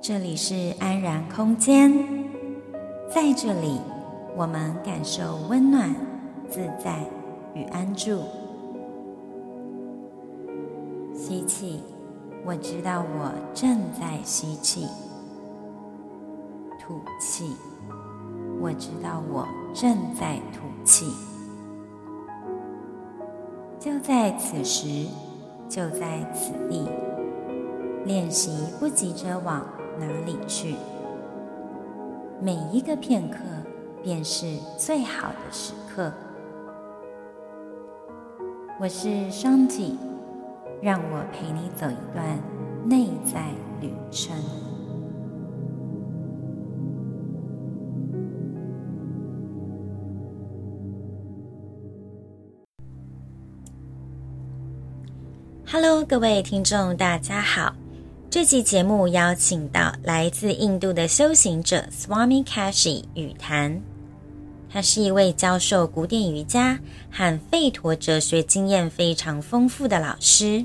这里是安然空间，在这里，我们感受温暖、自在与安住。吸气，我知道我正在吸气；吐气，我知道我正在吐气。就在此时，就在此地，练习不急着往。哪里去？每一个片刻便是最好的时刻。我是双体，让我陪你走一段内在旅程。Hello，各位听众，大家好。这期节目邀请到来自印度的修行者 Swami Kashi 语谈。他是一位教授古典瑜伽和吠陀哲学经验非常丰富的老师。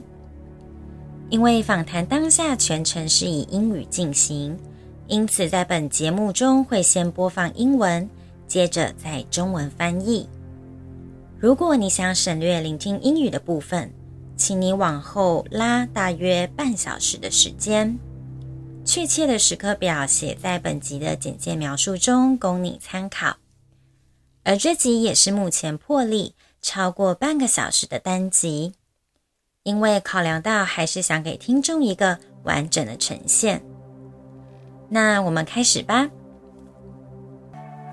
因为访谈当下全程是以英语进行，因此在本节目中会先播放英文，接着再中文翻译。如果你想省略聆听英语的部分，请你往后拉大约半小时的时间，确切的时刻表写在本集的简介描述中，供你参考。而这集也是目前破例超过半个小时的单集，因为考量到还是想给听众一个完整的呈现。那我们开始吧。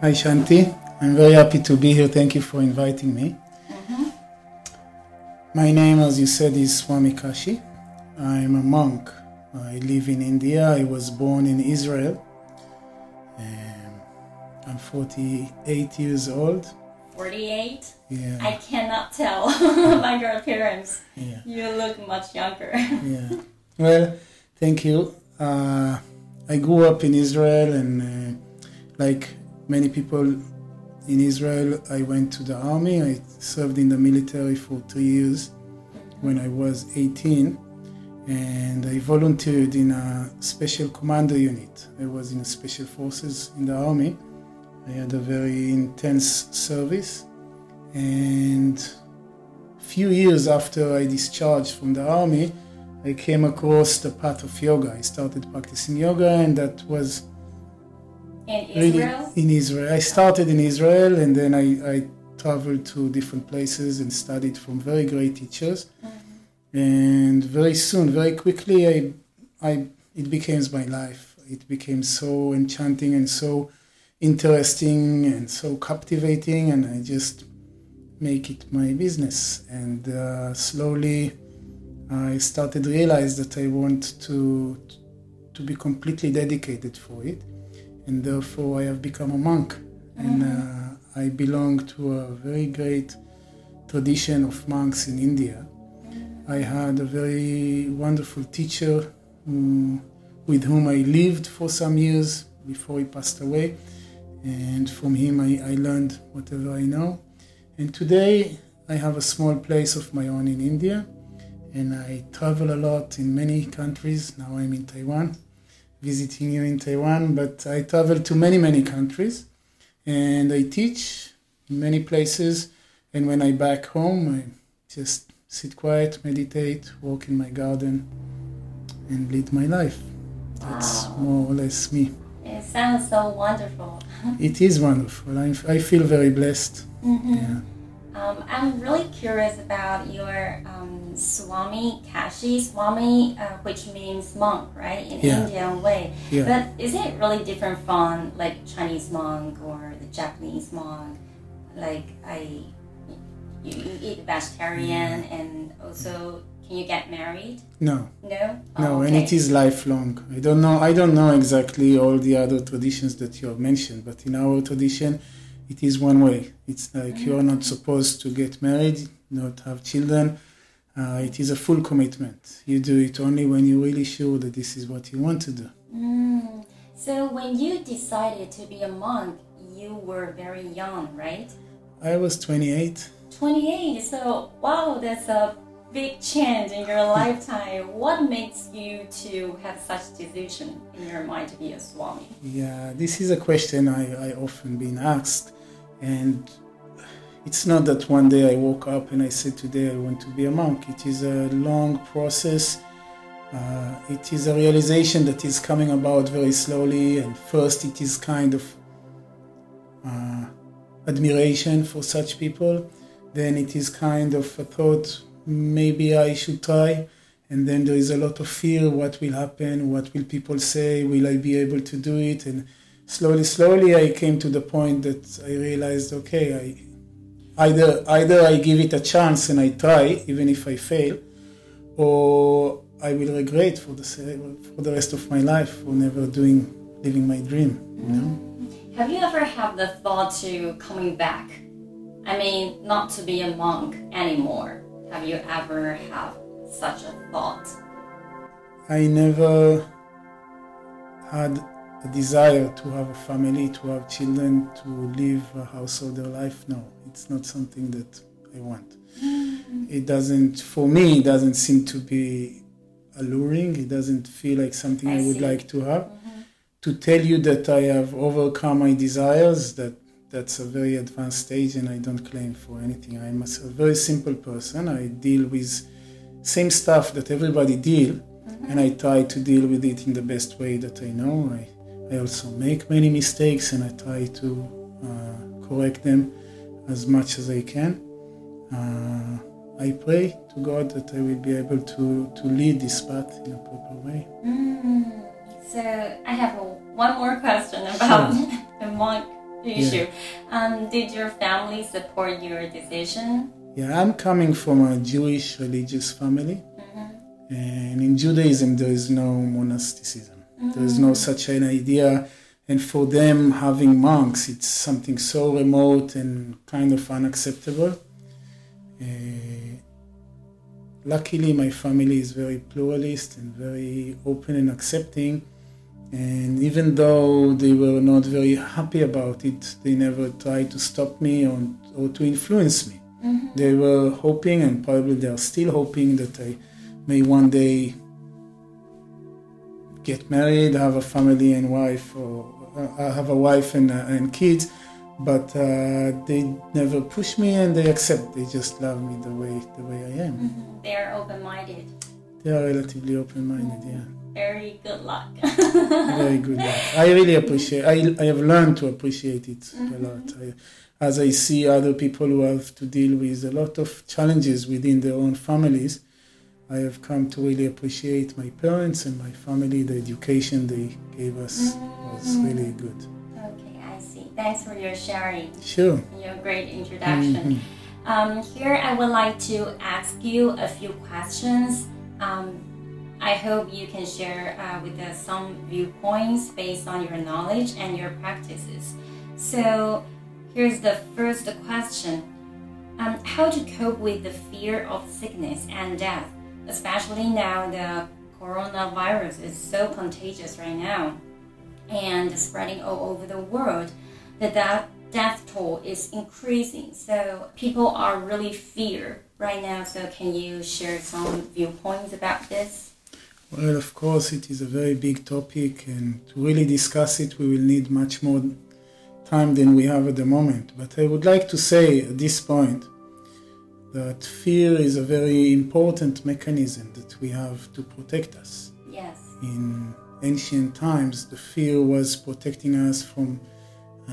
Hi Shanti, I'm very happy to be here. Thank you for inviting me. My name, as you said, is Swami Kashi. I'm a monk. I live in India. I was born in Israel. Um, I'm 48 years old. 48? Yeah. I cannot tell by your appearance. Yeah. You look much younger. yeah. Well, thank you. Uh, I grew up in Israel, and uh, like many people in Israel, I went to the army. I served in the military for three years when I was 18, and I volunteered in a special commando unit. I was in special forces in the army. I had a very intense service, and a few years after I discharged from the army, I came across the path of yoga. I started practicing yoga, and that was In really Israel? in Israel. I started in Israel and then I, I traveled to different places and studied from very great teachers. And very soon, very quickly, I, I, it became my life. It became so enchanting and so interesting and so captivating, and I just make it my business. And uh, slowly, I started to realize that I want to to be completely dedicated for it and therefore I have become a monk. And mm-hmm. uh, I belong to a very great tradition of monks in India. Mm-hmm. I had a very wonderful teacher who, with whom I lived for some years before he passed away, and from him I, I learned whatever I know. And today I have a small place of my own in India, and I travel a lot in many countries. Now I'm in Taiwan visiting you in Taiwan, but I travel to many, many countries and I teach in many places. And when I back home, I just sit quiet, meditate, walk in my garden, and lead my life. That's Wow. more or less me. It sounds so wonderful. It is wonderful. I, I feel very blessed. Yeah. Um, I'm really curious about your um, Swami Kashi, Swami, uh, which means monk, right, in Yeah. Indian way. Yeah. But is it really different from like Chinese monk or the Japanese monk? Like I, you, you eat vegetarian and also can you get married? No, No. no, Oh, and it is lifelong. I don't know. I don't know exactly all the other traditions that you have mentioned, but in our tradition, it is one way. It's like you are not supposed to get married, not have children. Uh, it is a full commitment. You do it only when you're really sure that this is what you want to do. Mm. So when you decided to be a monk, you were very young, right? I was 28. 28. So wow, that's a big change in your lifetime. What makes you to have such decision in your mind to be a Swami? Yeah, this is a question I, I often been asked, and it's not that one day I woke up and I said today I want to be a monk. It is a long process. Uh, it is a realization that is coming about very slowly, and first it is kind of uh, admiration for such people. Then it is kind of a thought, maybe I should try. And then there is a lot of fear what will happen, what will people say, will I be able to do it? And slowly, slowly, I came to the point that I realized, okay, I either either I give it a chance and I try, even if I fail, or I will regret for the for the rest of my life for never doing living my dream. You know? Have you ever had the thought to coming back? I mean, not to be a monk anymore. Have you ever had such a thought? I never had a desire to have a family, to have children, to live a householder life. No, it's not something that I want. It doesn't, for me, it doesn't seem to be alluring. It doesn't feel like something I, I would like to have to tell you that I have overcome my desires, that that's a very advanced stage, and I don't claim for anything. I'm a, a very simple person. I deal with same stuff that everybody deal, mm-hmm. and I try to deal with it in the best way that I know. I, I also make many mistakes, and I try to uh, correct them as much as I can. Uh, I pray to God that I will be able to, to lead this path in a proper way. Mm. So I have a, one more question about sure. the monk issue. Yeah. Um, did your family support your decision? Yeah, I'm coming from a Jewish religious family, mm-hmm. and in Judaism there is no monasticism. Mm-hmm. There is no mm. such an idea, and for them having monks, it's something so remote and kind of unacceptable. Uh, luckily, my family is very pluralist and very open and accepting and even though they were not very happy about it, they never tried to stop me or, or to influence me. Mm-hmm. They were hoping, and probably they are still hoping, that I may one day get married, have a family and wife, or uh, have a wife and, uh, and kids. But uh, they never push me, and they accept. They just love me the way the way I am. Mm-hmm. They are open-minded. They are relatively open-minded, yeah very good luck. very good luck. I really appreciate. I I have learned to appreciate it mm-hmm. a lot. I, as I see other people who have to deal with a lot of challenges within their own families, I have come to really appreciate my parents and my family. The education they gave us mm-hmm. was really good. Okay, I see. Thanks for your sharing. Sure. Your great introduction. Mm-hmm. Um, here, I would like to ask you a few questions. Um, I hope you can share uh, with us some viewpoints based on your knowledge and your practices. So, here's the first question um, How to cope with the fear of sickness and death, especially now the coronavirus is so contagious right now and spreading all over the world. The death, death toll is increasing, so people are really fear right now. So, can you share some viewpoints about this? Well, of course, it is a very big topic, and to really discuss it, we will need much more time than we have at the moment. But I would like to say at this point that fear is a very important mechanism that we have to protect us. Yes. In ancient times, the fear was protecting us from uh,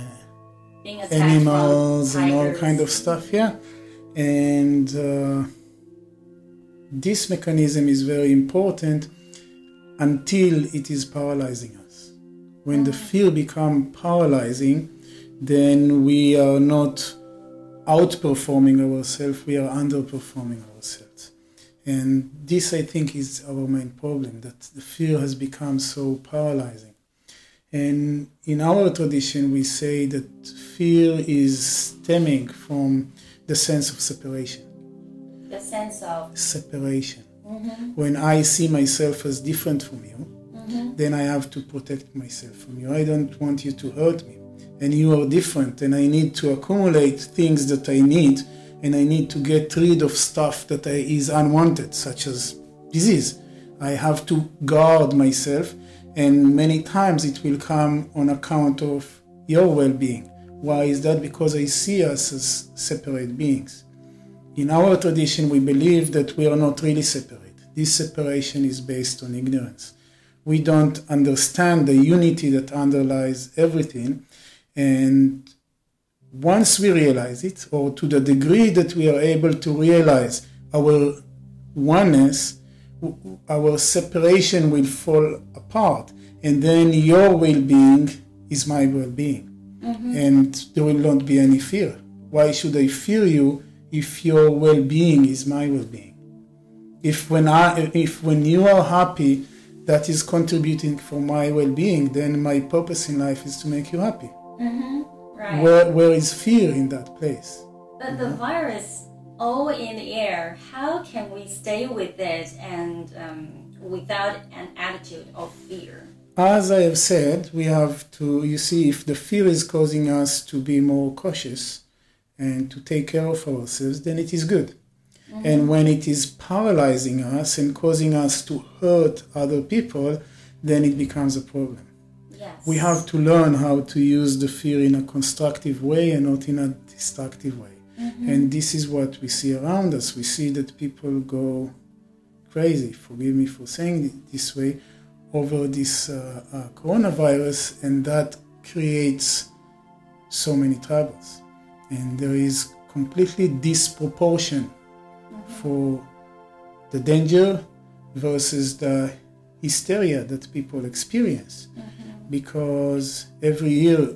animals and all kind of stuff. Yeah, and uh, this mechanism is very important until it is paralyzing us. When the mm. fear becomes paralyzing, then we are not outperforming ourselves, we are underperforming ourselves. And this, I think, is our main problem that the fear has become so paralyzing. And in our tradition, we say that fear is stemming from the sense of separation. The sense of separation. Mm-hmm. When I see myself as different from you, mm-hmm. then I have to protect myself from you. I don't want you to hurt me. And you are different, and I need to accumulate things that I need and I need to get rid of stuff that is unwanted, such as disease. I have to guard myself, and many times it will come on account of your well being. Why is that? Because I see us as separate beings. In our tradition, we believe that we are not really separate. This separation is based on ignorance. We don't understand the unity that underlies everything, and once we realize it, or to the degree that we are able to realize our oneness, our separation will fall apart, and then your well being is my well being. Mm-hmm. And there will not be any fear. Why should I fear you if your well being is my well being? If when, I, if when you are happy, that is contributing for my well being, then my purpose in life is to make you happy. Mm-hmm. Right. Where, where is fear in that place? But the virus all in the air, how can we stay with it and um, without an attitude of fear? As I have said, we have to, you see, if the fear is causing us to be more cautious and to take care of ourselves, then it is good. Mm-hmm. And when it is paralyzing us and causing us to hurt other people, then it becomes a problem. Yes. We have to learn how to use the fear in a constructive way and not in a destructive way. Mm-hmm. And this is what we see around us. We see that people go crazy, forgive me for saying it this way, over this uh, uh, coronavirus, and that creates so many troubles. And there is completely disproportion mm-hmm. for the danger versus the hysteria that people experience. Mm-hmm. Because every year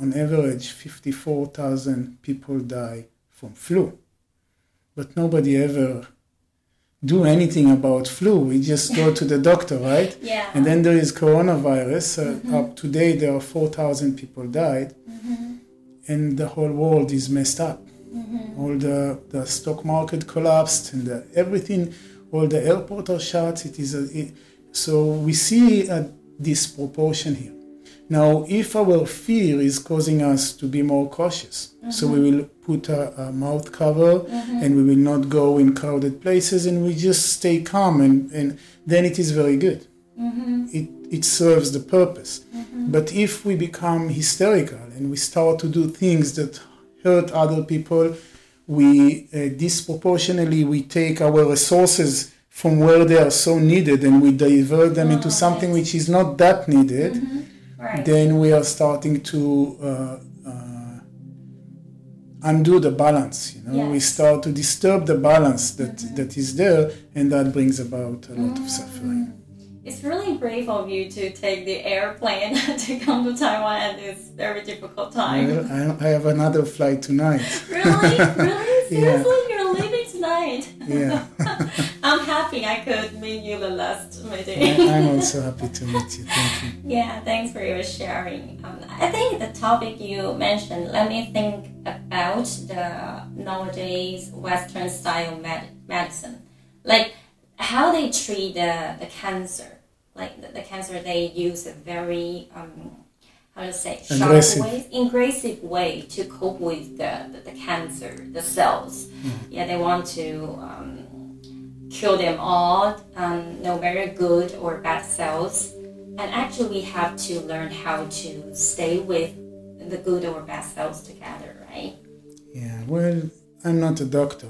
on average 54,000 people die from flu. But nobody ever do anything about flu. We just go to the doctor, right? Yeah. And then there is coronavirus. Uh, mm-hmm. Up to date, there are 4,000 people died. Mm-hmm. And the whole world is messed up. Mm-hmm. All the, the stock market collapsed and the, everything, all the airports are shut. It is a, it, so we see a disproportion here. Now, if our fear is causing us to be more cautious, mm-hmm. so we will put a, a mouth cover mm-hmm. and we will not go in crowded places and we just stay calm, and, and then it is very good. Mm-hmm. It, it serves the purpose. Mm-hmm. But if we become hysterical and we start to do things that hurt other people, we uh, disproportionately we take our resources from where they are so needed and we divert them oh, into something right. which is not that needed mm-hmm right. then we are starting to uh, uh, undo the balance. You know, yes. we start to disturb the balance that, mm-hmm. that is there, and that brings about a lot mm-hmm. of suffering. It's really brave of you to take the airplane to come to Taiwan at this very difficult time. Well, I, I have another flight tonight. really? Really? Seriously? yeah. You're leaving tonight? Yeah. I'm happy I could meet you the last meeting. I'm also happy to meet you. Thank you. Yeah, thanks for your sharing. Um, I think the topic you mentioned, let me think about the nowadays Western style med- medicine. Like how they treat the, the cancer. Like the, the cancer, they use a very um, how to say aggressive. sharp way, aggressive way to cope with the, the, the cancer, the cells. Mm. Yeah, they want to um, kill them all, um, no matter good or bad cells. And actually, we have to learn how to stay with the good or bad cells together, right? Yeah. Well, I'm not a doctor,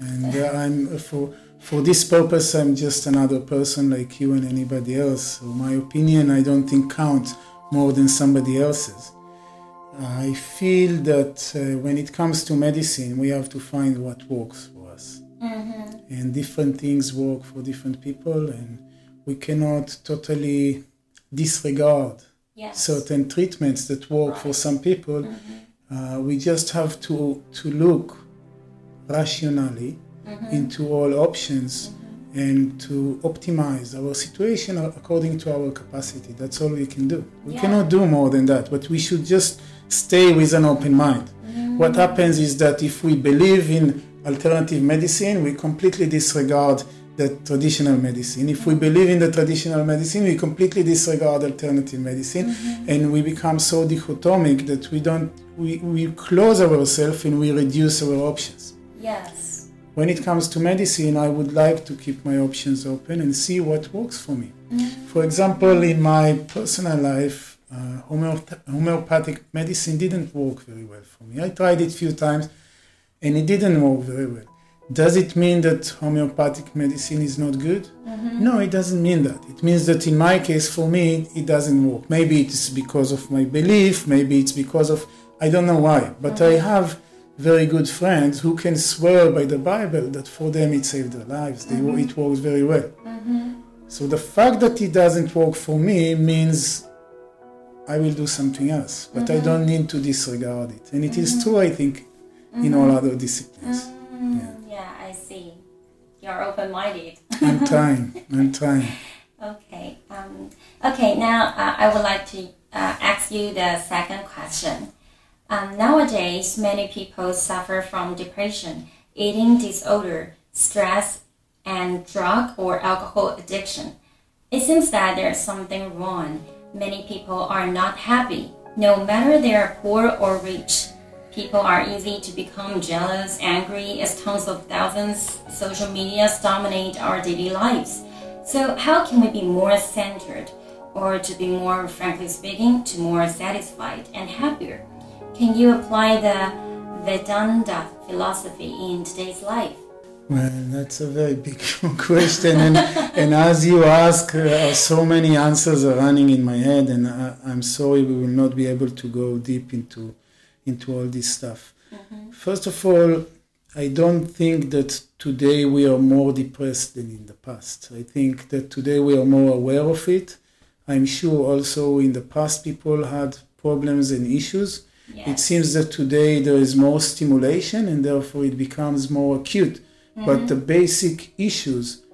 and uh, I'm for for this purpose. I'm just another person like you and anybody else. So my opinion, I don't think counts more than somebody else's. I feel that uh, when it comes to medicine, we have to find what works for us. Mm-hmm. And different things work for different people, and we cannot totally disregard yes. certain treatments that work right. for some people. Mm-hmm. Uh, we just have to, to look rationally mm-hmm. into all options and to optimize our situation according to our capacity. That's all we can do. We yeah. cannot do more than that, but we should just stay with an open mind. Mm. What happens is that if we believe in alternative medicine, we completely disregard the traditional medicine. If we believe in the traditional medicine, we completely disregard alternative medicine mm-hmm. and we become so dichotomic that we don't we, we close ourselves and we reduce our options. Yes. When it comes to medicine, I would like to keep my options open and see what works for me. Mm. For example, in my personal life, uh, homeopath- homeopathic medicine didn't work very well for me. I tried it a few times and it didn't work very well. Does it mean that homeopathic medicine is not good? Mm-hmm. No, it doesn't mean that. It means that in my case, for me, it doesn't work. Maybe it's because of my belief, maybe it's because of, I don't know why, but I mm-hmm. have very good friends who can swear by the Bible that for them it saved their lives. They, It works very well. So the fact that it doesn't work for me means I will do something else, but I don't need to disregard it. And it is true, I think, in all other disciplines. Yeah. Yeah, I see. You're open-minded. I'm trying, I'm trying. Okay. Um, okay. Now uh, I would like to uh, ask you the second question. Um, nowadays, many people suffer from depression, eating disorder, stress, and drug or alcohol addiction. It seems that there's something wrong. Many people are not happy, no matter they are poor or rich. People are easy to become jealous, angry, as tons of thousands social medias dominate our daily lives. So, how can we be more centered, or to be more, frankly speaking, to more satisfied and happier? Can you apply the Vedanta philosophy in today's life? Well, that's a very big question, and, and as you ask, uh, so many answers are running in my head, and I, I'm sorry we will not be able to go deep into into all this stuff. First of all, I don't think that today we are more depressed than in the past. I think that today we are more aware of it. I'm sure also in the past people had problems and issues. It seems that today there is more stimulation and therefore it becomes more acute. But the mm-hmm. basic issues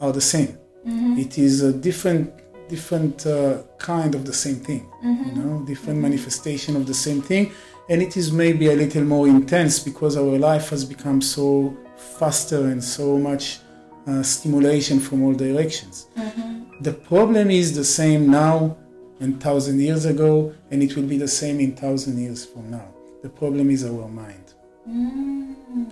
are the same. Mm-hmm. It is a different, different uh, kind of the same thing. You mm-hmm. know, different manifestation of the same thing, and it is maybe a little more intense because our life has become so faster and so much uh, stimulation from all directions. The problem is the same now and thousand years ago, and it will be the same in thousand years from now. The problem is our mind.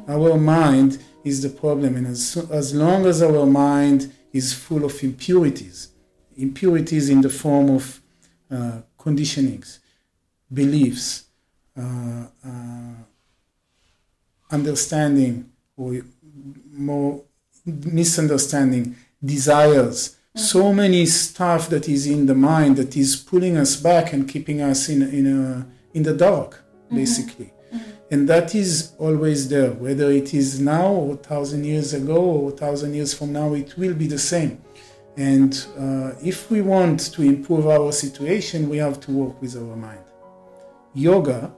Our mind is the problem, and as, as long as our mind is full of impurities, impurities in the form of uh, conditionings, beliefs, uh, uh, understanding, or more misunderstanding, desires, so many stuff that is in the mind that is pulling us back and keeping us in in a, in the dark, mm-hmm. basically. Mm-hmm. And that is always there, whether it is now or thousand years ago or thousand years from now, it will be the same. And uh, if we want to improve our situation, we have to work with our mind. Yoga,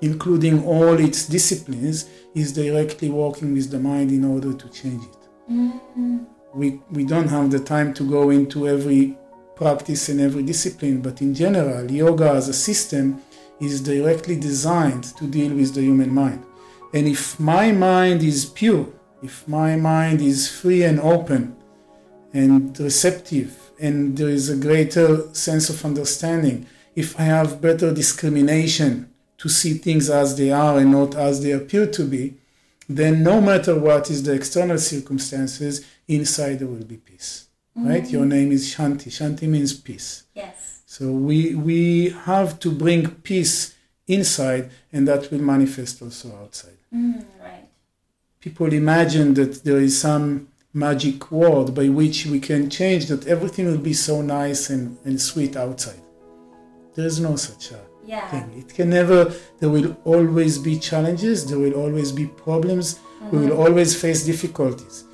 including all its disciplines, is directly working with the mind in order to change it. Mm-hmm. We, we don't have the time to go into every practice and every discipline, but in general, yoga as a system is directly designed to deal with the human mind. And if my mind is pure, if my mind is free and open and receptive, and there is a greater sense of understanding, if I have better discrimination to see things as they are and not as they appear to be, then no matter what is the external circumstances, inside there will be peace. Right? Your name is Shanti. Shanti means peace. Yes. So we we have to bring peace inside, and that will manifest also outside. Mm, right. People imagine that there is some magic word by which we can change that everything will be so nice and, and sweet outside. There is no such a Yeah. thing. It can never, there will always be challenges, there will always be problems, we will always face difficulties.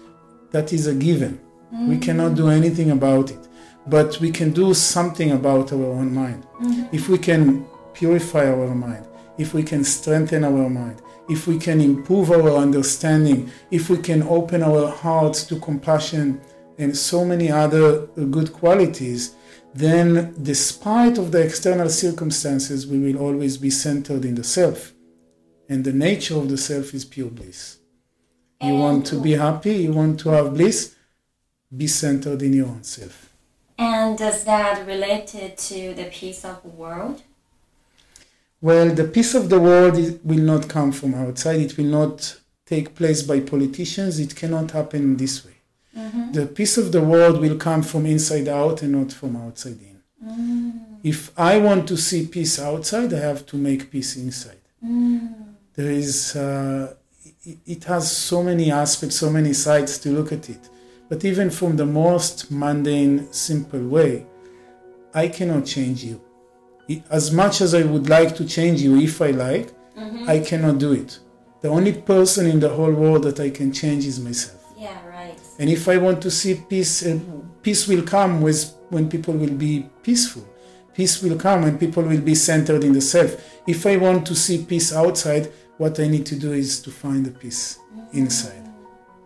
That is a given. We cannot do anything about it, but we can do something about our own mind. Mm-hmm. If we can purify our mind, if we can strengthen our mind, if we can improve our understanding, if we can open our hearts to compassion and so many other good qualities, then despite of the external circumstances, we will always be centered in the self. And the nature of the self is pure bliss. You want to be happy, you want to have bliss, be centered in your own self. And does that related to the peace of the world? Well, the peace of the world is, will not come from outside. It will not take place by politicians. It cannot happen this way. Mm-hmm. The peace of the world will come from inside out and not from outside in. Mm. If I want to see peace outside, I have to make peace inside. Mm. There is, uh, it, has so many aspects, so many sides to look at it. But even from the most mundane, simple way, I cannot change you. As much as I would like to change you, if I like, I cannot do it. The only person in the whole world that I can change is myself. Yeah, right. And if I want to see peace, uh, peace will come with when people will be peaceful. Peace will come when people will be centered in the self. If I want to see peace outside, what I need to do is to find the peace inside.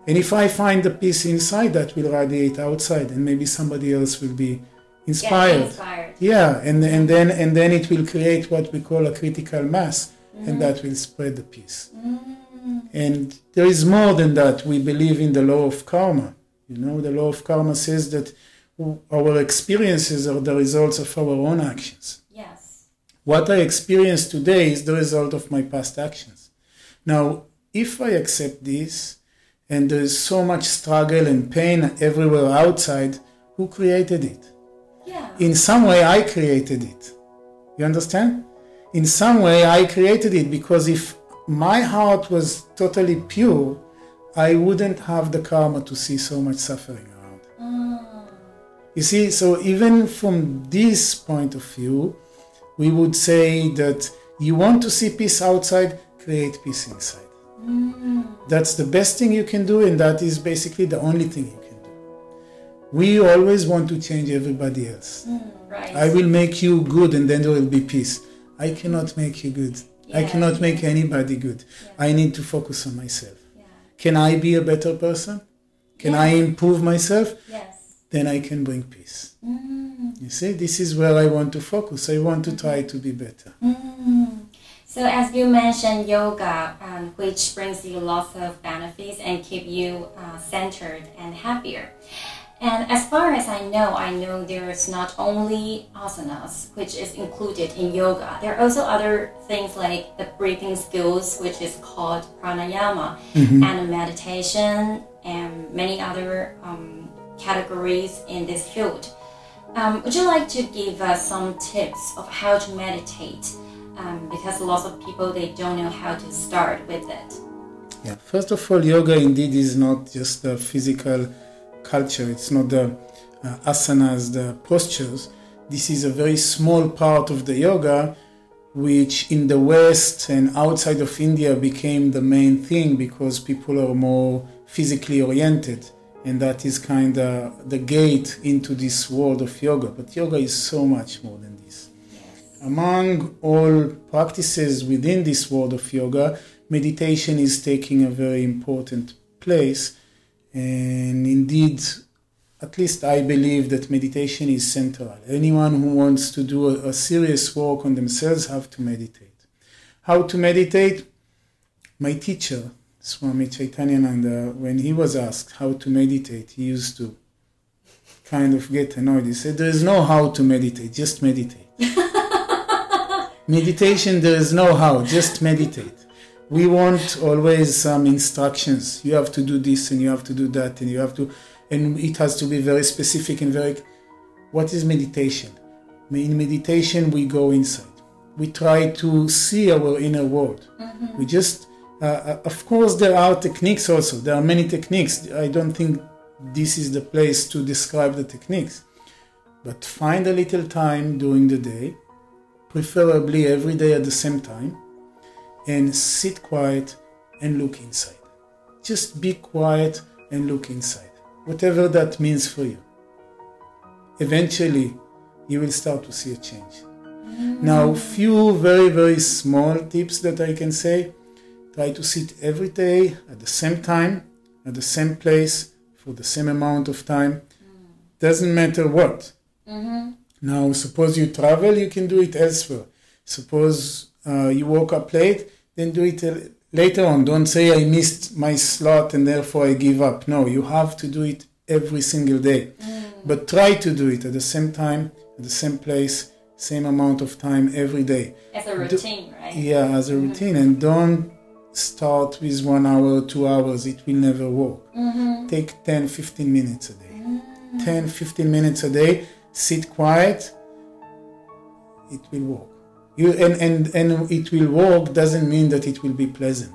And if I find the peace inside, that will radiate outside, and maybe somebody else will be inspired. inspired. Yeah, and, and then and then it will create what we call a critical mass, and that will spread the peace. Mm. And there is more than that. We believe in the law of karma. You know, the law of karma says that our experiences are the results of our own actions. Yes. What I experience today is the result of my past actions. Now, if I accept this, and there is so much struggle and pain everywhere outside, who created it? Yeah. in some way I created it. You understand? In some way I created it because if my heart was totally pure, I wouldn't have the karma to see so much suffering around. Mm. You see, so even from this point of view, we would say that you want to see peace outside, create peace inside. That's the best thing you can do, and that is basically the only thing you can do. We always want to change everybody else. Right. I will make you good and then there will be peace. I cannot make you good. I Yeah. cannot make anybody good. I need to focus on myself. yeah. Can I be a better person? Can I improve myself? Yes. Then I can bring peace. Mm. You see, this is where I want to focus. I want to try to be better. Mm. So as you mentioned, yoga, um, which brings you lots of benefits and keep you uh, centered and happier. And as far as I know, I know there is not only asanas, which is included in yoga. There are also other things like the breathing skills, which is called pranayama, and meditation, and many other um, categories in this field. Um, would you like to give us some tips of how to meditate? Um, because lots of people they don't know how to start with it. Yeah. First of all, yoga indeed is not just the physical culture. It's not the uh, asanas, the postures. This is a very small part of the yoga, which in the West and outside of India became the main thing because people are more physically oriented. And that is kind of the gate into this world of yoga. But yoga is so much more than. Among all practices within this world of yoga, meditation is taking a very important place. And indeed, at least I believe that meditation is central. Anyone who wants to do a, a serious work on themselves have to meditate. How to meditate? My teacher, Swami Chaitanyananda, when he was asked how to meditate, he used to kind of get annoyed. He said, There is no how to meditate, just meditate. Meditation, there is no how, just meditate. We want always some instructions. You have to do this and you have to do that and you have to, and it has to be very specific and very. What is meditation? In meditation, we go inside. We try to see our inner world. We just, uh, uh, of course, there are techniques also. There are many techniques. I don't think this is the place to describe the techniques. But find a little time during the day preferably every day at the same time, and sit quiet and look inside. Just be quiet and look inside, whatever that means for you. Eventually, you will start to see a change. Mm-hmm. Now, few very, very small tips that I can say try to sit every day at the same time, at the same place, for the same amount of time. Mm. Doesn't matter what. Mm-hmm. Now, suppose you travel, you can do it elsewhere. Suppose uh, you woke up late, then do it later on. Don't say I missed my slot and therefore I give up. No, you have to do it every single day. Mm. But try to do it at the same time, at the same place, same amount of time every day. As a routine, right? Yeah, as a routine, and don't start with one hour, two hours, it will never work. Mm-hmm. Take 10, 15 minutes a day. Mm. 10, 15 minutes a day, sit quiet, it will work. You, and, and, and it will work doesn't mean that it will be pleasant.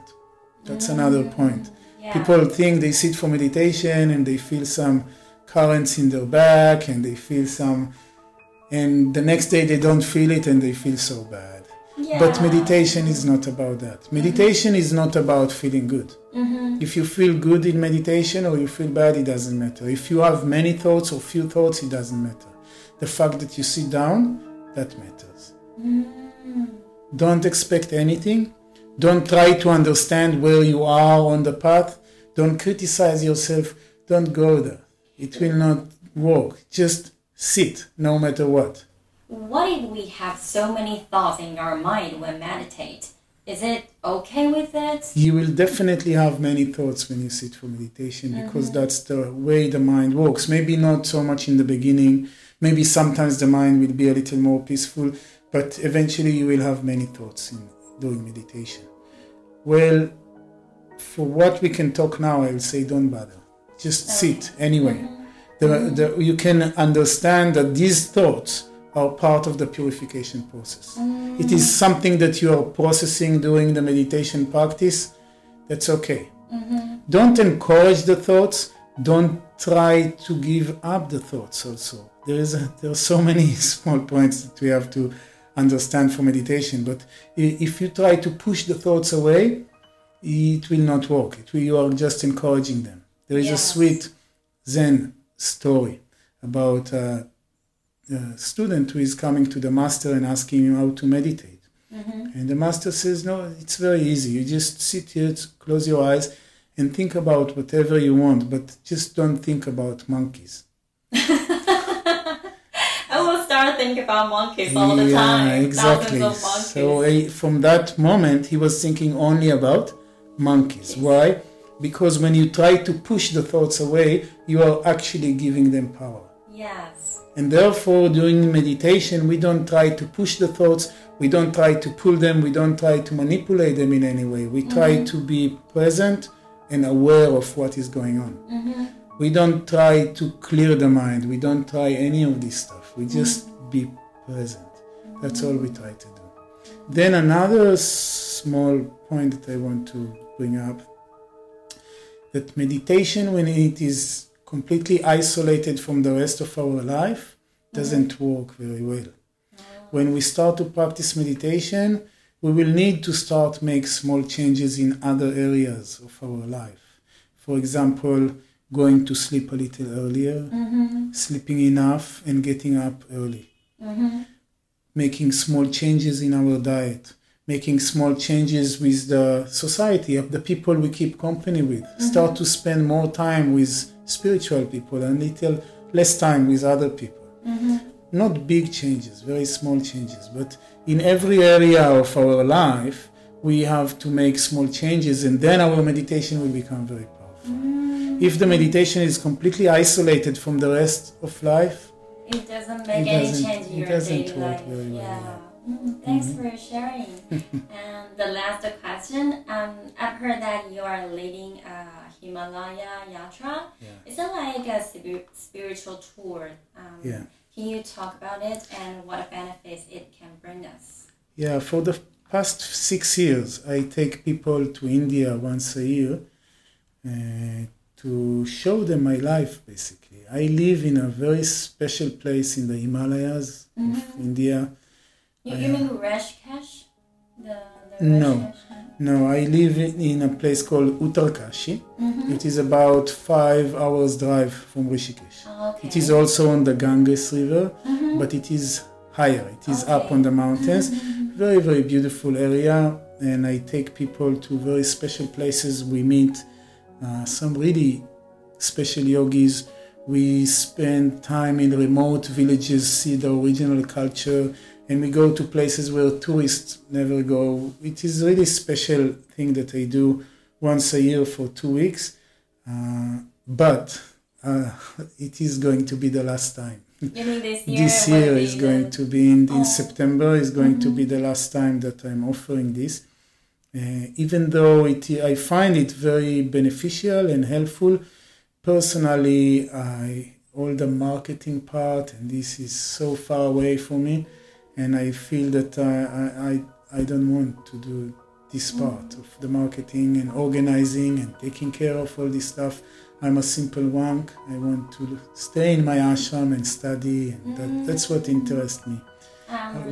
That's mm. another point. Yeah. People think they sit for meditation and they feel some currents in their back and they feel some, and the next day they don't feel it and they feel so bad. yeah. But meditation is not about that. Mm-hmm. Meditation is not about feeling good. Mm-hmm. If you feel good in meditation or you feel bad, it doesn't matter. If you have many thoughts or few thoughts, it doesn't matter. The fact that you sit down, that matters. Don't expect anything. Don't try to understand where you are on the path. Don't criticize yourself. Don't go there. It will not work. Just sit no matter what. What if we have so many thoughts in our mind when meditate? Is it okay with it? You will definitely have many thoughts when you sit for meditation because mm-hmm. that's the way the mind works. Maybe not so much in the beginning. Maybe sometimes the mind will be a little more peaceful, but eventually you will have many thoughts in doing meditation. Well, for what we can talk now, I will say don't bother. Just oh. sit anyway. Mm-hmm. The, the, you can understand that these thoughts are part of the purification process. Mm. It is something that you are processing during the meditation practice. That's okay. Mm-hmm. Don't encourage the thoughts. Don't try to give up the thoughts. Also, there is a, there are so many small points that we have to understand for meditation. But if you try to push the thoughts away, it will not work. It will, you are just encouraging them. There is a sweet Zen story about a, a student who is coming to the master and asking him how to meditate. And the master says, No, it's very easy. You just sit here, close your eyes, and think about whatever you want, but just don't think about monkeys. I will start thinking about monkeys all the time. exactly. Thousands of monkeys. So uh, from that moment, he was thinking only about monkeys. Why? Because when you try to push the thoughts away, you are actually giving them power. Yes. And therefore, during meditation, we don't try to push the thoughts, we don't try to pull them, we don't try to manipulate them in any way. We try mm-hmm. to be present and aware of what is going on. Mm-hmm. We don't try to clear the mind, we don't try any of this stuff. We mm-hmm. just be present. That's all we try to do. Then, another small point that I want to bring up that meditation, when it is completely isolated from the rest of our life, doesn't mm-hmm. work very well. When we start to practice meditation, we will need to start make small changes in other areas of our life. For example, going to sleep a little earlier, mm-hmm. sleeping enough, and getting up early. Mm-hmm. Making small changes in our diet, making small changes with the society of the people we keep company with. Mm-hmm. Start to spend more time with spiritual people and little less time with other people. Mm-hmm. Not big changes, very small changes, but in every area of our life, we have to make small changes, and then our meditation will become very powerful. Mm-hmm. If the meditation is completely isolated from the rest of life, It doesn't make It any doesn't- change in it your doesn't daily work life. very well. Mm, thanks for sharing. and the last question, um, I've heard that you are leading a Himalaya yatra. Yeah. Is it like a spir- spiritual tour? Um, Yeah. Can you talk about it and what benefits it can bring us? Yeah, for the past six years, I take people to India once a year uh, to show them my life, basically. I live in a very special place in the Himalayas of India. You, you mean Rishikesh? The, the No. No, I live in a place called Uttarkashi. Mm-hmm. It is about five hours drive from Rishikesh. Oh, okay. It is also on the Ganges River, mm-hmm. but it is higher. It is up on the mountains. Mm-hmm. Very, very beautiful area. And I take people to very special places. We meet uh, some really special yogis. We spend time in remote villages, see the original culture, and we go to places where tourists never go. It is really special thing that I do once a year for two weeks. Uh, but uh, it is going to be the last time. This year? This year is going to be in, in Oh. September is going to be the last time that I'm offering this, Uh, even though it, I find it very beneficial and helpful, personally, I all the marketing part, and this is so far away from me, and I feel that I I, I don't want to do this mm. part of the marketing and organizing and taking care of all this stuff. I'm a simple monk. I want to stay in my ashram and study, and that, mm. that's what interests me.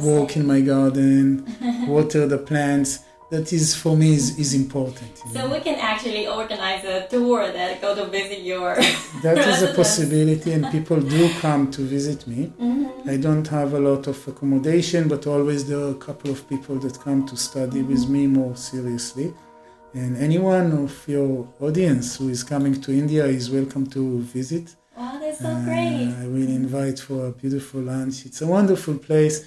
Walk in my garden, water the plants that is for me is, is important. You know? So we can actually organize a tour that go to visit your. that is a possibility, and people do come to visit me. Mm-hmm. I don't have a lot of accommodation, but always there are a couple of people that come to study mm-hmm. with me more seriously. And anyone of your audience who is coming to India is welcome to visit. Wow, that's so uh, great! I will invite for a beautiful lunch. It's a wonderful place.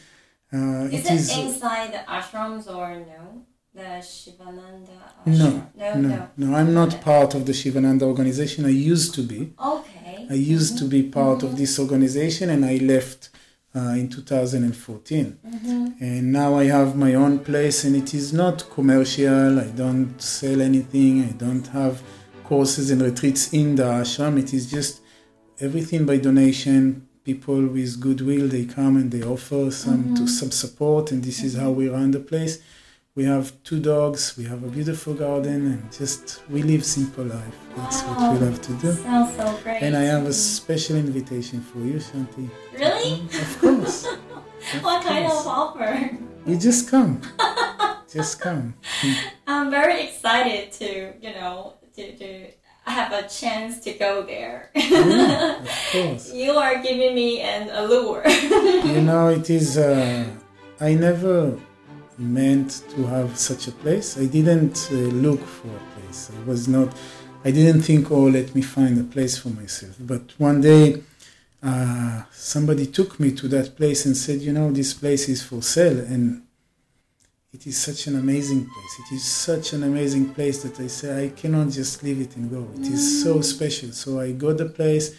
Uh, is it, it is, inside the ashrams or no? The Shivananda No, no, no, no, I'm not part of the Shivananda organization. I used to be. Okay. I used mm-hmm. to be part mm-hmm. of this organization and I left uh, in 2014. Mm-hmm. And now I have my own place and it is not commercial. I don't sell anything. I don't have courses and retreats in the ashram. It is just everything by donation. People with goodwill, they come and they offer some to mm-hmm. some support, and this is how we run the place we have two dogs, we have a beautiful garden, and just we live simple life. That's wow. what we love to do. Sounds so great. And I have a special invitation for you, Shanti. Really? Um, of course. of what course. kind of offer? You just come. just come. I'm very excited to, you know, to, to have a chance to go there. yeah, of course. You are giving me an allure. you know, it is. Uh, I never meant to have such a place. I didn't uh, look for a place. I was not. I didn't think, oh, let me find a place for myself. But one day, uh, somebody took me to that place and said, you know, this place is for sale, and it is such an amazing place. It is such an amazing place that I say I cannot just leave it and go. It is so special. So I got the place.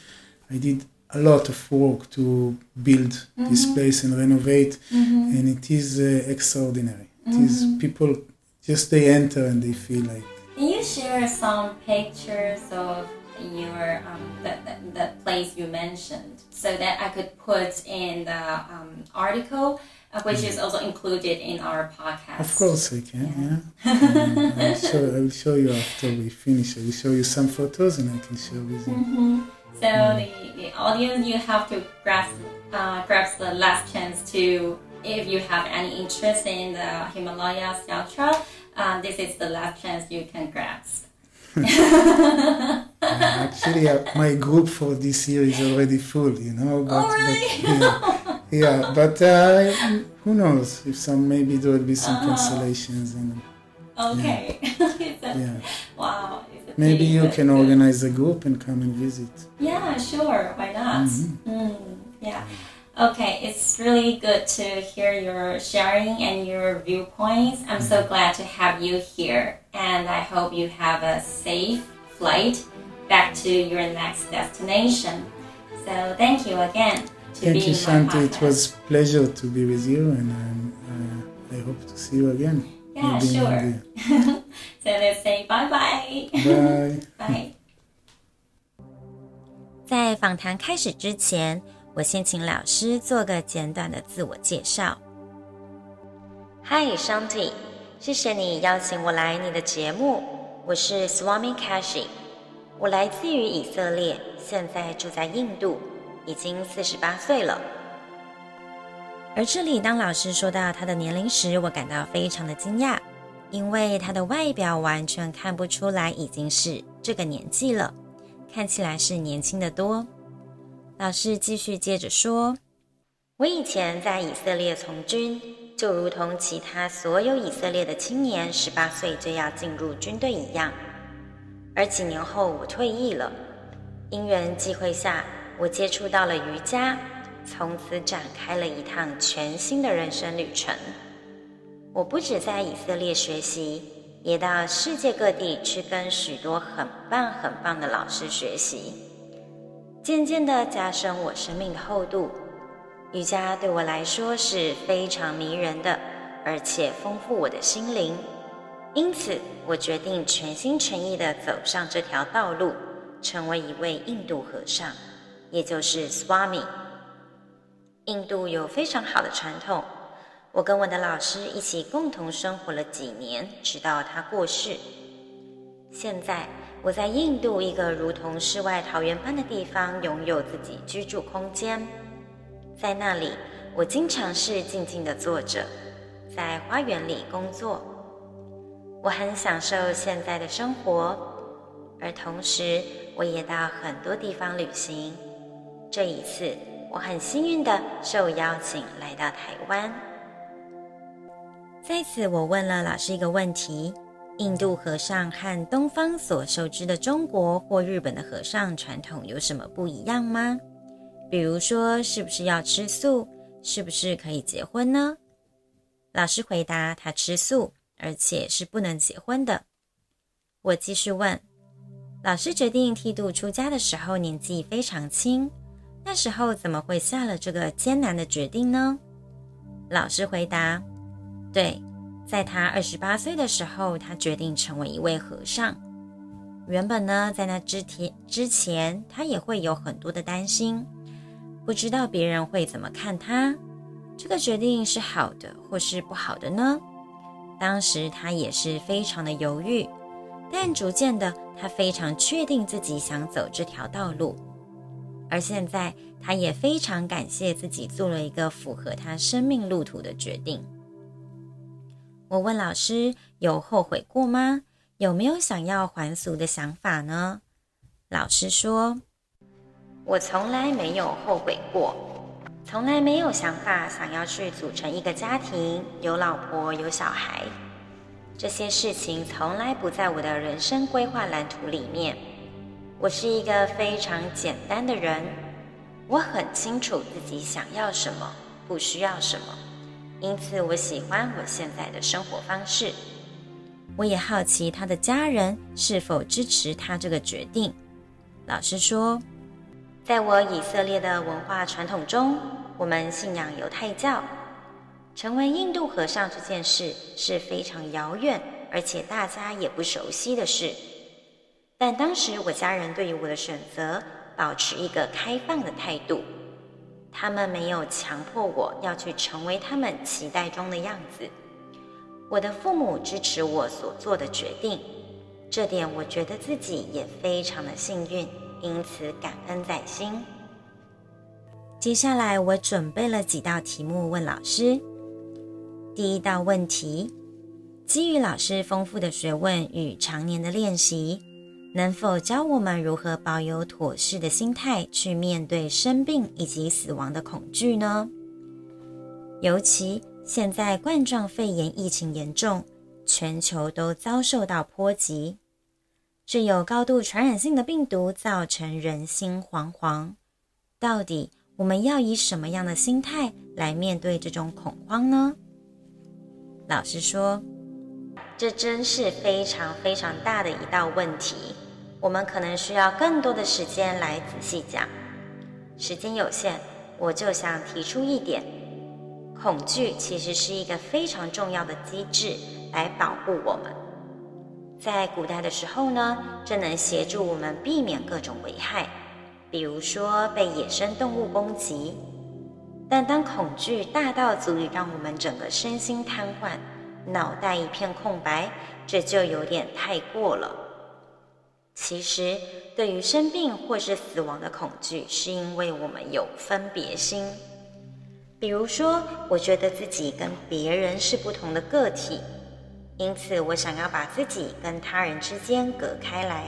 I did a lot of work to build mm-hmm. this place and renovate, mm-hmm. and it is uh, extraordinary. It mm-hmm. is people just they enter and they feel like. Can you share some pictures of your um, the, the, the, place you mentioned so that I could put in the um, article, uh, which is also included in our podcast? Of course, I can. Yeah, yeah. I'll, show, I'll show you after we finish. I will show you some photos and I can share with you. So the, the audience, you have to grasp uh, grasp the last chance to, if you have any interest in the Himalayas Yatra, uh, this is the last chance you can grasp. actually, uh, my group for this year is already full, you know. But, oh, really? But, yeah, yeah, but uh, who knows if some maybe there will be some uh-huh. cancellations and. Okay. Yeah. yeah. Wow. Maybe you can organize a group and come and visit. Yeah, sure. Why not? Mm-hmm. Mm, yeah. Okay, it's really good to hear your sharing and your viewpoints. I'm so mm-hmm. glad to have you here, and I hope you have a safe flight back to your next destination. So, thank you again. thank you, Shanti. It was pleasure to be with you, and uh, I hope to see you again. Yeah, sure. so let's say bye bye. Bye. bye. 在访谈开始之前，我先请老师做个简短的自我介绍。Hi Shanti，谢谢你邀请我来你的节目。我是 Swami Kashi，我来自于以色列，现在住在印度，已经四十八岁了。而这里，当老师说到他的年龄时，我感到非常的惊讶，因为他的外表完全看不出来已经是这个年纪了，看起来是年轻的多。老师继续接着说：“我以前在以色列从军，就如同其他所有以色列的青年，十八岁就要进入军队一样。而几年后，我退役了，因缘际会下，我接触到了瑜伽。”从此展开了一趟全新的人生旅程。我不止在以色列学习，也到世界各地去跟许多很棒很棒的老师学习，渐渐地加深我生命的厚度。瑜伽对我来说是非常迷人的，而且丰富我的心灵。因此，我决定全心全意地走上这条道路，成为一位印度和尚，也就是 Swami。印度有非常好的传统，我跟我的老师一起共同生活了几年，直到他过世。现在，我在印度一个如同世外桃源般的地方，拥有自己居住空间。在那里，我经常是静静地坐着，在花园里工作。我很享受现在的生活，而同时我也到很多地方旅行。这一次，我很幸运地受邀请来到台湾。在此，我问了老师一个问题：印度和尚和东方所熟知的中国或日本的和尚传统有什么不一样吗？比如说，是不是要吃素？是不是可以结婚呢？老师回答：他吃素。而且是不能结婚的。我继续问，老师决定剃度出家的时候年纪非常轻，那时候怎么会下了这个艰难的决定呢？老师回答：对，在他二十八岁的时候，他决定成为一位和尚。原本呢，在那之前之前，他也会有很多的担心，不知道别人会怎么看他。这个决定是好的或是不好的呢？当时他也是非常的犹豫，但逐渐的，他非常确定自己想走这条道路。而现在，他也非常感谢自己做了一个符合他生命路途的决定。我问老师：“有后悔过吗？有没有想要还俗的想法呢？”老师说：“我从来没有后悔过。”从来没有想法想要去组成一个家庭，有老婆有小孩，这些事情从来不在我的人生规划蓝图里面。我是一个非常简单的人，我很清楚自己想要什么，不需要什么，因此我喜欢我现在的生活方式。我也好奇他的家人是否支持他这个决定。老师说。在我以色列的文化传统中，我们信仰犹太教。成为印度和尚这件事是非常遥远，而且大家也不熟悉的事。但当时我家人对于我的选择保持一个开放的态度，他们没有强迫我要去成为他们期待中的样子。我的父母支持我所做的决定，这点我觉得自己也非常的幸运。因此，感恩在心。接下来，我准备了几道题目问老师。第一道问题：基于老师丰富的学问与常年的练习，能否教我们如何保有妥适的心态去面对生病以及死亡的恐惧呢？尤其现在冠状肺炎疫情严重，全球都遭受到波及。这有高度传染性的病毒造成人心惶惶，到底我们要以什么样的心态来面对这种恐慌呢？老实说，这真是非常非常大的一道问题，我们可能需要更多的时间来仔细讲。时间有限，我就想提出一点：恐惧其实是一个非常重要的机制，来保护我们。在古代的时候呢，这能协助我们避免各种危害，比如说被野生动物攻击。但当恐惧大到足以让我们整个身心瘫痪、脑袋一片空白，这就有点太过了。其实，对于生病或是死亡的恐惧，是因为我们有分别心。比如说，我觉得自己跟别人是不同的个体。因此，我想要把自己跟他人之间隔开来。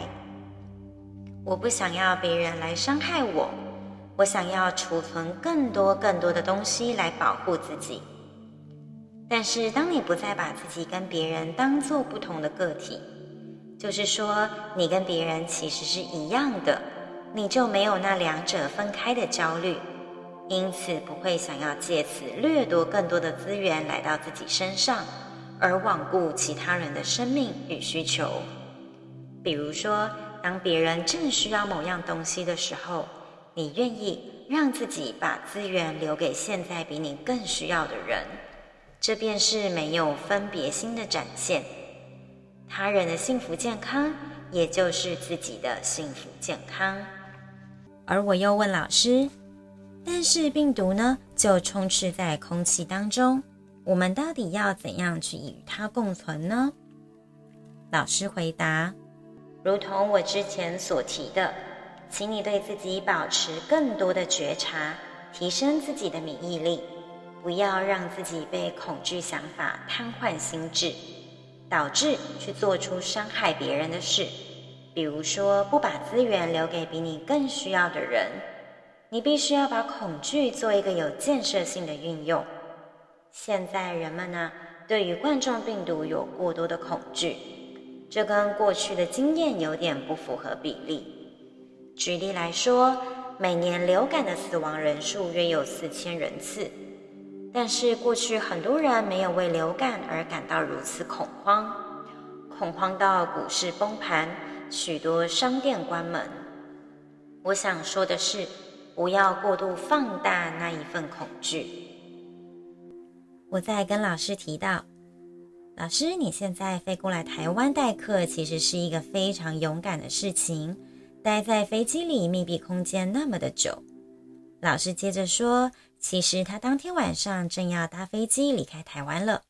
我不想要别人来伤害我，我想要储存更多更多的东西来保护自己。但是，当你不再把自己跟别人当做不同的个体，就是说，你跟别人其实是一样的，你就没有那两者分开的焦虑，因此不会想要借此掠夺更多的资源来到自己身上。而罔顾其他人的生命与需求，比如说，当别人正需要某样东西的时候，你愿意让自己把资源留给现在比你更需要的人，这便是没有分别心的展现。他人的幸福健康，也就是自己的幸福健康。而我又问老师：“但是病毒呢，就充斥在空气当中，我们到底要怎样去与它共存呢？”老师回答：“如同我之前所提的，请你对自己保持更多的觉察，提升自己的免疫力，不要让自己被恐惧想法瘫痪心智。”导致去做出伤害别人的事，比如说不把资源留给比你更需要的人。你必须要把恐惧做一个有建设性的运用。现在人们呢，对于冠状病毒有过多的恐惧，这跟过去的经验有点不符合比例。举例来说，每年流感的死亡人数约有四千人次。但是过去很多人没有为流感而感到如此恐慌，恐慌到股市崩盘，许多商店关门。我想说的是，不要过度放大那一份恐惧。我在跟老师提到，老师你现在飞过来台湾代课，其实是一个非常勇敢的事情。待在飞机里密闭空间那么的久，老师接着说。其实他当天晚上正要搭飞机离开台湾了，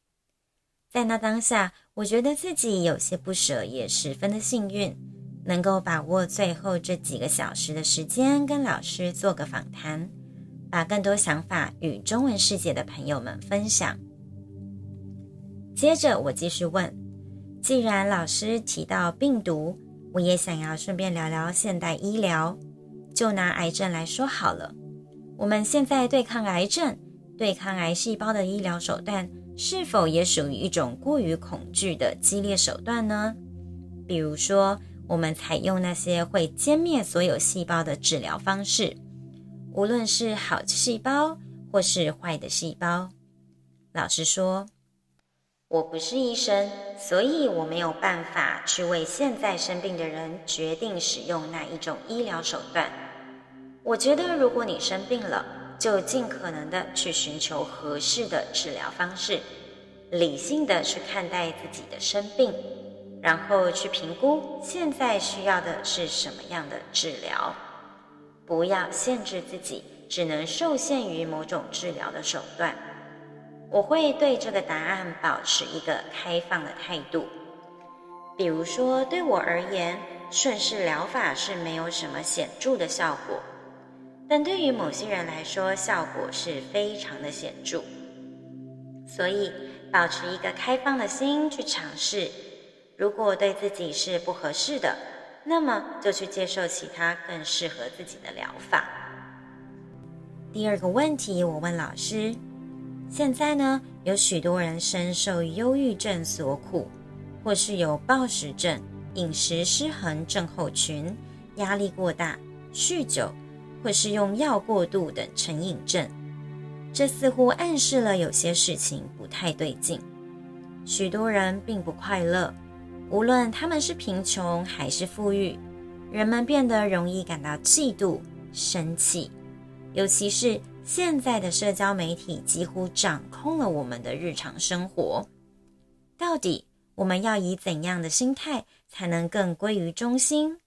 在那当下，我觉得自己有些不舍，也十分的幸运，能够把握最后这几个小时的时间，跟老师做个访谈，把更多想法与中文世界的朋友们分享。接着我继续问：既然老师提到病毒，我也想要顺便聊聊现代医疗，就拿癌症来说好了。我们现在对抗癌症、对抗癌细胞的医疗手段，是否也属于一种过于恐惧的激烈手段呢？比如说，我们采用那些会歼灭所有细胞的治疗方式，无论是好细胞或是坏的细胞。老实说，我不是医生，所以我没有办法去为现在生病的人决定使用哪一种医疗手段。我觉得，如果你生病了，就尽可能的去寻求合适的治疗方式，理性的去看待自己的生病，然后去评估现在需要的是什么样的治疗，不要限制自己，只能受限于某种治疗的手段。我会对这个答案保持一个开放的态度。比如说，对我而言，顺势疗法是没有什么显著的效果。但对于某些人来说，效果是非常的显著。所以，保持一个开放的心去尝试。如果对自己是不合适的，那么就去接受其他更适合自己的疗法。第二个问题，我问老师：现在呢，有许多人深受忧郁症所苦，或是有暴食症、饮食失衡症候群、压力过大、酗酒。或是用药过度等成瘾症，这似乎暗示了有些事情不太对劲。许多人并不快乐，无论他们是贫穷还是富裕，人们变得容易感到嫉妒、生气，尤其是现在的社交媒体几乎掌控了我们的日常生活。到底我们要以怎样的心态才能更归于中心，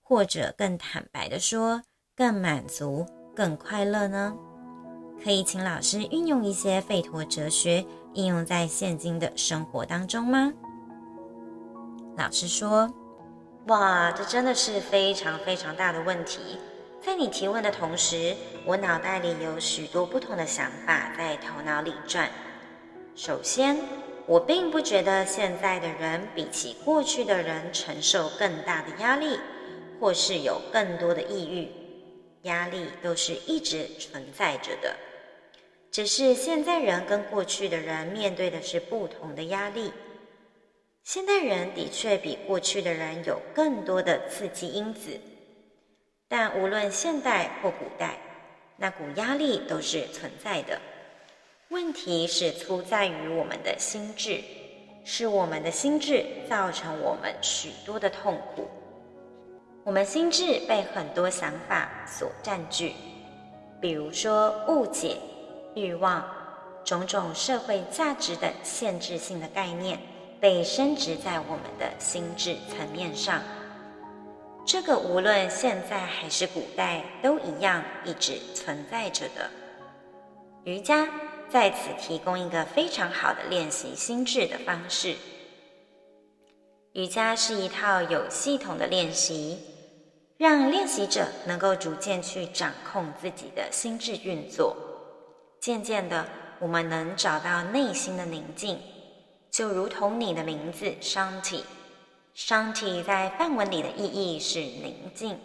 或者更坦白的说？更满足、更快乐呢？可以请老师运用一些吠陀哲学，应用在现今的生活当中吗？老师说：“哇，这真的是非常非常大的问题。在你提问的同时，我脑袋里有许多不同的想法在头脑里转。首先，我并不觉得现在的人比起过去的人承受更大的压力，或是有更多的抑郁。”压力都是一直存在着的，只是现在人跟过去的人面对的是不同的压力。现代人的确比过去的人有更多的刺激因子，但无论现代或古代，那股压力都是存在的。问题是出在于我们的心智，是我们的心智造成我们许多的痛苦。我们心智被很多想法所占据，比如说误解、欲望、种种社会价值等限制性的概念被深植在我们的心智层面上。这个无论现在还是古代都一样，一直存在着的。瑜伽在此提供一个非常好的练习心智的方式。瑜伽是一套有系统的练习，让练习者能够逐渐去掌控自己的心智运作。渐渐的，我们能找到内心的宁静，就如同你的名字 Shanti。Shanti 在梵文里的意义是宁静。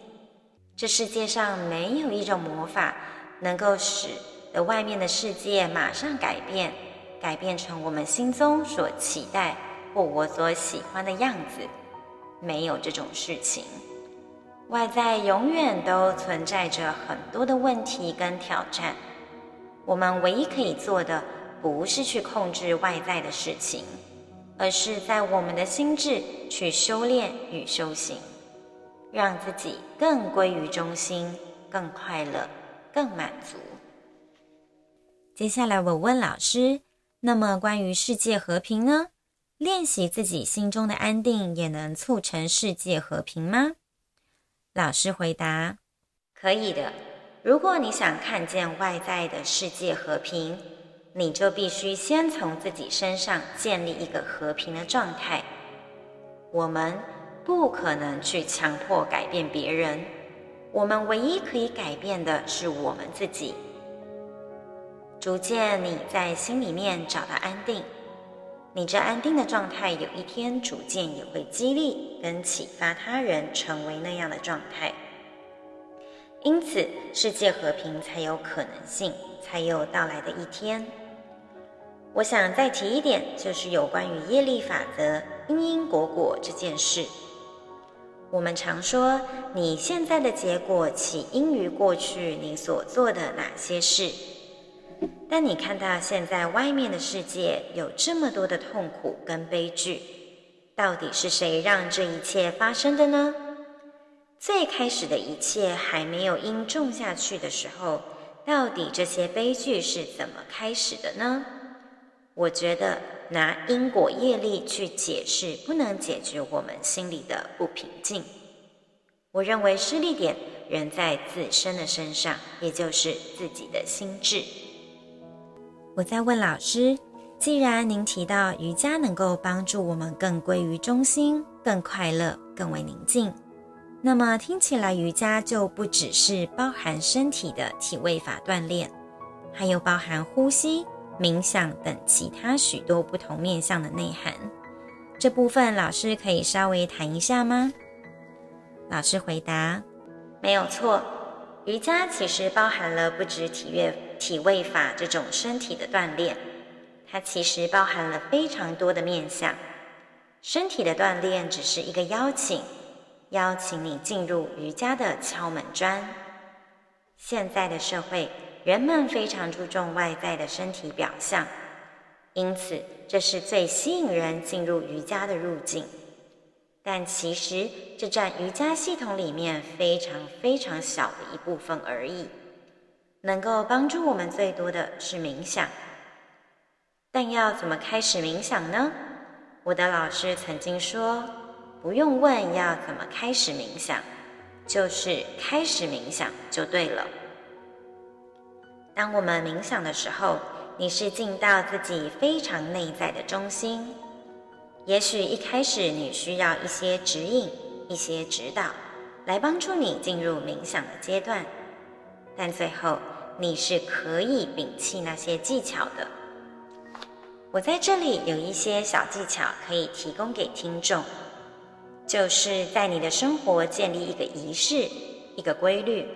这世界上没有一种魔法能够使。的外面的世界马上改变，改变成我们心中所期待或我所喜欢的样子，没有这种事情。外在永远都存在着很多的问题跟挑战。我们唯一可以做的，不是去控制外在的事情，而是在我们的心智去修炼与修行，让自己更归于中心，更快乐，更满足。接下来我问老师：那么关于世界和平呢？练习自己心中的安定，也能促成世界和平吗？老师回答：可以的。如果你想看见外在的世界和平，你就必须先从自己身上建立一个和平的状态。我们不可能去强迫改变别人，我们唯一可以改变的是我们自己。逐渐，你在心里面找到安定，你这安定的状态，有一天逐渐也会激励跟启发他人成为那样的状态。因此，世界和平才有可能性，才有到来的一天。我想再提一点，就是有关于业力法则、因因果果这件事。我们常说，你现在的结果起因于过去你所做的哪些事。当你看到现在外面的世界有这么多的痛苦跟悲剧，到底是谁让这一切发生的呢？最开始的一切还没有因种下去的时候，到底这些悲剧是怎么开始的呢？我觉得拿因果业力去解释，不能解决我们心里的不平静。我认为失力点仍在自身的身上，也就是自己的心智。我在问老师：既然您提到瑜伽能够帮助我们更归于中心、更快乐、更为宁静，那么听起来瑜伽就不只是包含身体的体位法锻炼，还有包含呼吸、冥想等其他许多不同面向的内涵。这部分老师可以稍微谈一下吗？老师回答：没有错，瑜伽其实包含了不止体乐。体位法这种身体的锻炼，它其实包含了非常多的面相。身体的锻炼只是一个邀请，邀请你进入瑜伽的敲门砖。现在的社会，人们非常注重外在的身体表象，因此这是最吸引人进入瑜伽的路径。但其实这占瑜伽系统里面非常非常小的一部分而已。能够帮助我们最多的是冥想，但要怎么开始冥想呢？我的老师曾经说，不用问要怎么开始冥想，就是开始冥想就对了。当我们冥想的时候，你是进到自己非常内在的中心。也许一开始你需要一些指引、一些指导，来帮助你进入冥想的阶段。但最后，你是可以摒弃那些技巧的。我在这里有一些小技巧可以提供给听众，就是在你的生活建立一个仪式、一个规律，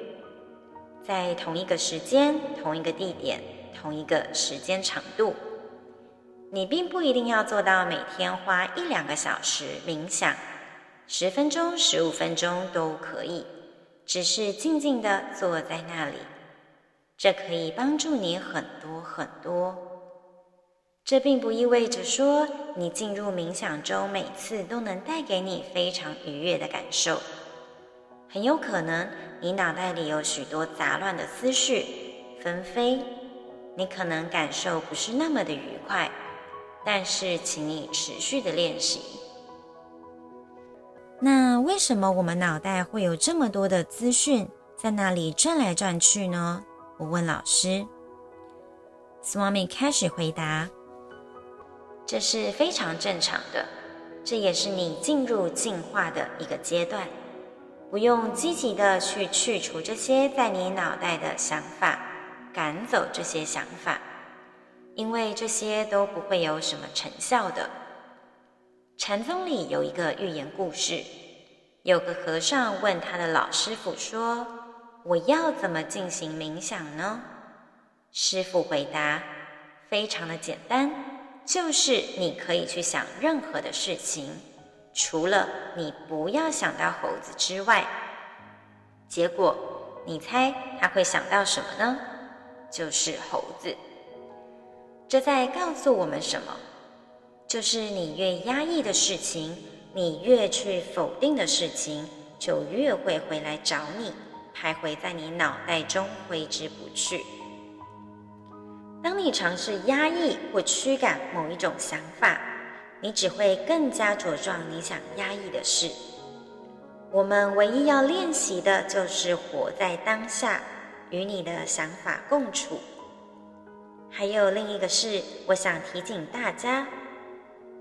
在同一个时间、同一个地点、同一个时间长度。你并不一定要做到每天花一两个小时冥想，十分钟、十五分钟都可以。只是静静的坐在那里，这可以帮助你很多很多。这并不意味着说你进入冥想中每次都能带给你非常愉悦的感受。很有可能你脑袋里有许多杂乱的思绪纷飞，你可能感受不是那么的愉快，但是请你持续的练习。那为什么我们脑袋会有这么多的资讯在那里转来转去呢？我问老师。Swami 开始回答：“这是非常正常的，这也是你进入进化的一个阶段。不用积极的去去除这些在你脑袋的想法，赶走这些想法，因为这些都不会有什么成效的。”禅宗里有一个寓言故事，有个和尚问他的老师傅说：“我要怎么进行冥想呢？”师傅回答：“非常的简单，就是你可以去想任何的事情，除了你不要想到猴子之外。结果，你猜他会想到什么呢？就是猴子。这在告诉我们什么？就是你越压抑的事情，你越去否定的事情，就越会回来找你，徘徊在你脑袋中，挥之不去。”当你尝试压抑或驱赶某一种想法，你只会更加茁壮你想压抑的事。我们唯一要练习的就是活在当下，与你的想法共处。还有另一个事，我想提醒大家：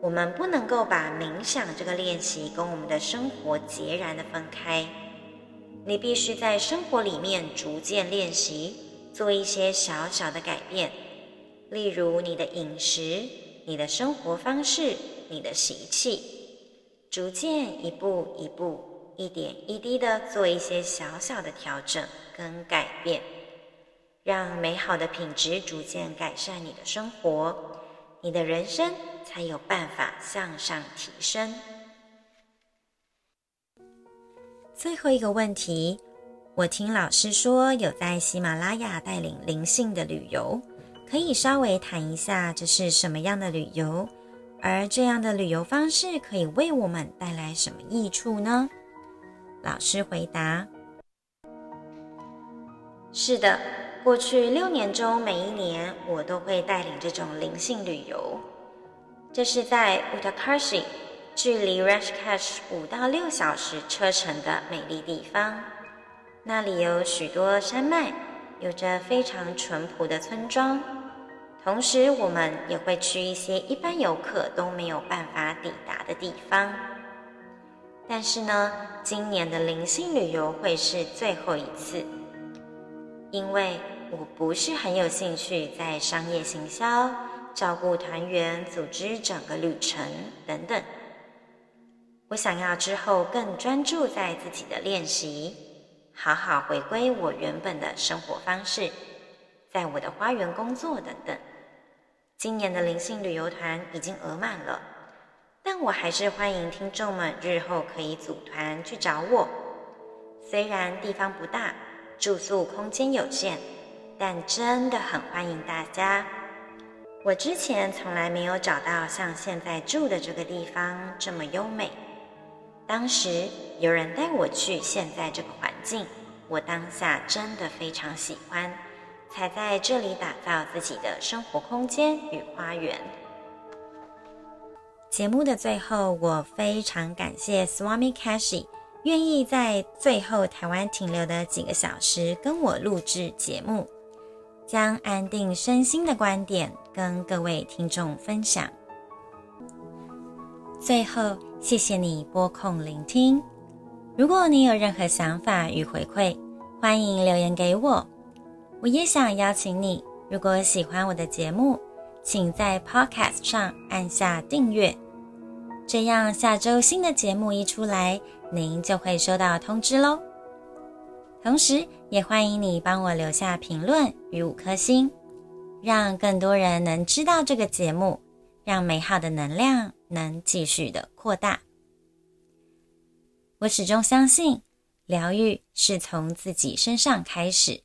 我们不能够把冥想这个练习跟我们的生活截然的分开。你必须在生活里面逐渐练习，做一些小小的改变。例如你的饮食、你的生活方式、你的习气，逐渐一步一步、一点一滴的做一些小小的调整跟改变，让美好的品质逐渐改善你的生活，你的人生才有办法向上提升。最后一个问题，我听老师说有在喜马拉雅带领灵性的旅游。可以稍微谈一下这是什么样的旅游，而这样的旅游方式可以为我们带来什么益处呢？老师回答：是的，过去六年中，每一年我都会带领这种灵性旅游。这是在 Uttarkashi，距离 Rishikesh 五到六小时车程的美丽地方，那里有许多山脉，有着非常淳朴的村庄。同时，我们也会去一些一般游客都没有办法抵达的地方。但是呢，今年的灵性旅游会是最后一次，因为我不是很有兴趣在商业行销、照顾团员、组织整个旅程等等。我想要之后更专注在自己的练习，好好回归我原本的生活方式，在我的花园工作等等。今年的灵性旅游团已经额满了，但我还是欢迎听众们日后可以组团去找我。虽然地方不大，住宿空间有限，但真的很欢迎大家。我之前从来没有找到像现在住的这个地方这么优美。当时有人带我去现在这个环境，我当下真的非常喜欢。才在这里打造自己的生活空间与花园。节目的最后，我非常感谢 Swami Kashi 愿意在最后台湾停留的几个小时跟我录制节目，将安定身心的观点跟各位听众分享。最后，谢谢你拨空聆听。如果你有任何想法与回馈，欢迎留言给我。我也想邀请你，如果喜欢我的节目，请在 Podcast 上按下订阅，这样下周新的节目一出来，您就会收到通知喽。同时，也欢迎你帮我留下评论与五颗星，让更多人能知道这个节目，让美好的能量能继续的扩大。我始终相信，疗愈是从自己身上开始。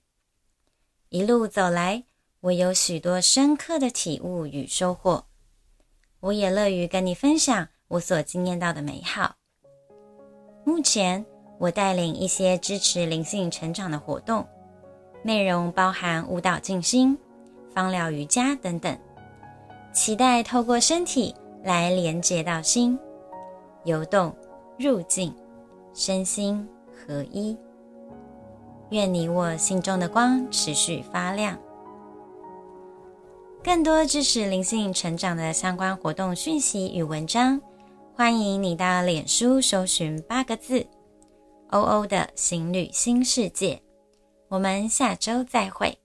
一路走来，我有许多深刻的体悟与收获。我也乐于跟你分享我所经验到的美好。目前，我带领一些支持灵性成长的活动，内容包含舞蹈静心、芳疗瑜伽等等。期待透过身体来连接到心，游动入境，身心合一。愿你我心中的光持续发亮。更多支持灵性成长的相关活动讯息与文章，欢迎你到脸书搜寻八个字“欧欧的行旅新世界”。我们下周再会。